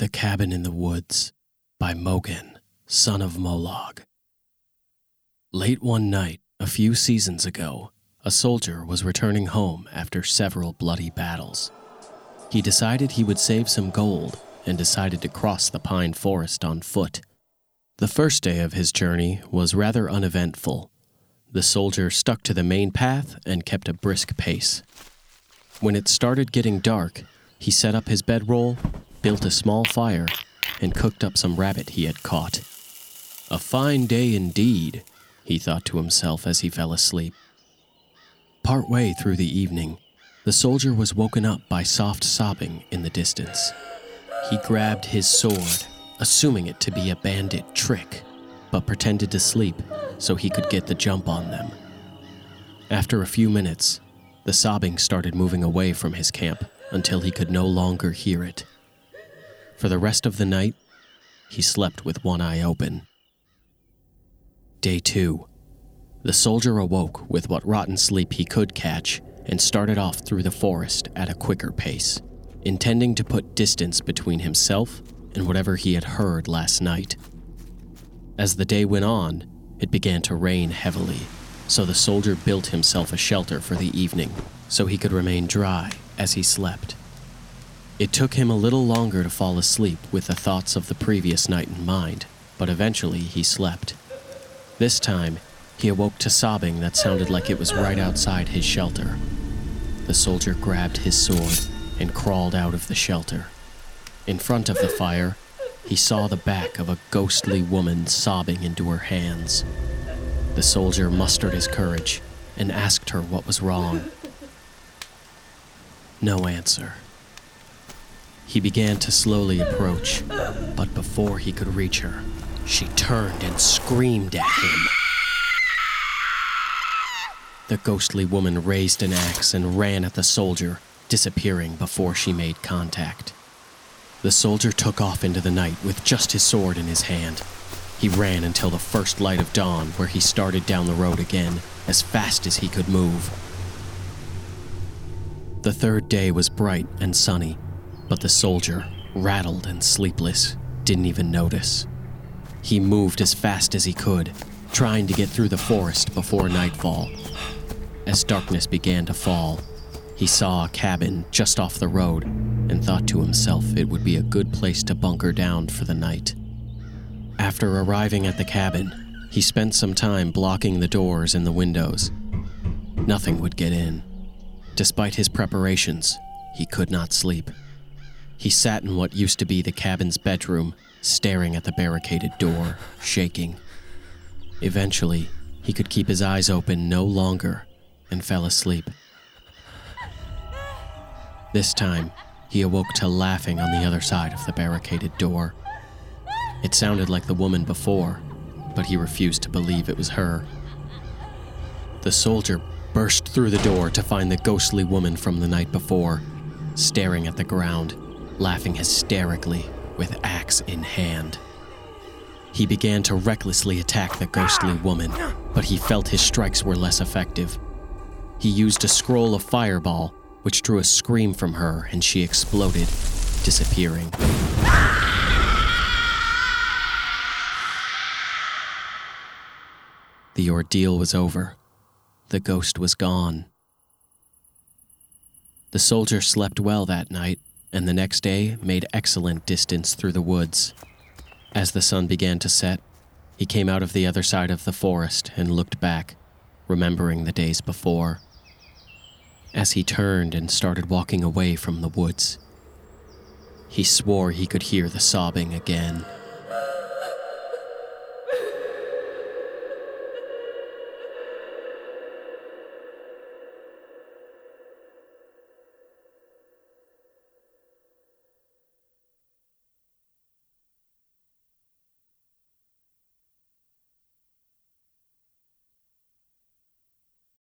The Cabin in the Woods by Mogan, son of Molog. Late one night, a few seasons ago, a soldier was returning home after several bloody battles. He decided he would save some gold and decided to cross the pine forest on foot. The first day of his journey was rather uneventful. The soldier stuck to the main path and kept a brisk pace. When it started getting dark, he set up his bedroll, built a small fire, and cooked up some rabbit he had caught. A fine day indeed, he thought to himself as he fell asleep. Partway through the evening, the soldier was woken up by soft sobbing in the distance. He grabbed his sword, assuming it to be a bandit trick, but pretended to sleep so he could get the jump on them. After a few minutes, the sobbing started moving away from his camp until he could no longer hear it. For the rest of the night, he slept with one eye open. Day two. The soldier awoke with what rotten sleep he could catch and started off through the forest at a quicker pace, intending to put distance between himself and whatever he had heard last night. As the day went on, it began to rain heavily, so the soldier built himself a shelter for the evening so he could remain dry as he slept. It took him a little longer to fall asleep with the thoughts of the previous night in mind, but eventually he slept. This time, he awoke to sobbing that sounded like it was right outside his shelter. The soldier grabbed his sword and crawled out of the shelter. In front of the fire, he saw the back of a ghostly woman sobbing into her hands. The soldier mustered his courage and asked her what was wrong. No answer. He began to slowly approach, but before he could reach her, she turned and screamed at him. The ghostly woman raised an axe and ran at the soldier, disappearing before she made contact. The soldier took off into the night with just his sword in his hand. He ran until the first light of dawn, where he started down the road again, as fast as he could move. The third day was bright and sunny, but the soldier, rattled and sleepless, didn't even notice. He moved as fast as he could, trying to get through the forest before nightfall. As darkness began to fall, he saw a cabin just off the road and thought to himself it would be a good place to bunker down for the night. After arriving at the cabin, he spent some time blocking the doors and the windows. Nothing would get in. Despite his preparations, he could not sleep. He sat in what used to be the cabin's bedroom, staring at the barricaded door, shaking. Eventually, he could keep his eyes open no longer and fell asleep. This time, he awoke to laughing on the other side of the barricaded door. It sounded like the woman before, but he refused to believe it was her. The soldier burst through the door to find the ghostly woman from the night before, staring at the ground, laughing hysterically with axe in hand. He began to recklessly attack the ghostly woman, but he felt his strikes were less effective. He used a scroll of fireball, which drew a scream from her, and she exploded, disappearing. The ordeal was over. The ghost was gone. The soldier slept well that night, and the next day made excellent distance through the woods. As the sun began to set, he came out of the other side of the forest and looked back, remembering the days before. As he turned and started walking away from the woods, he swore he could hear the sobbing again.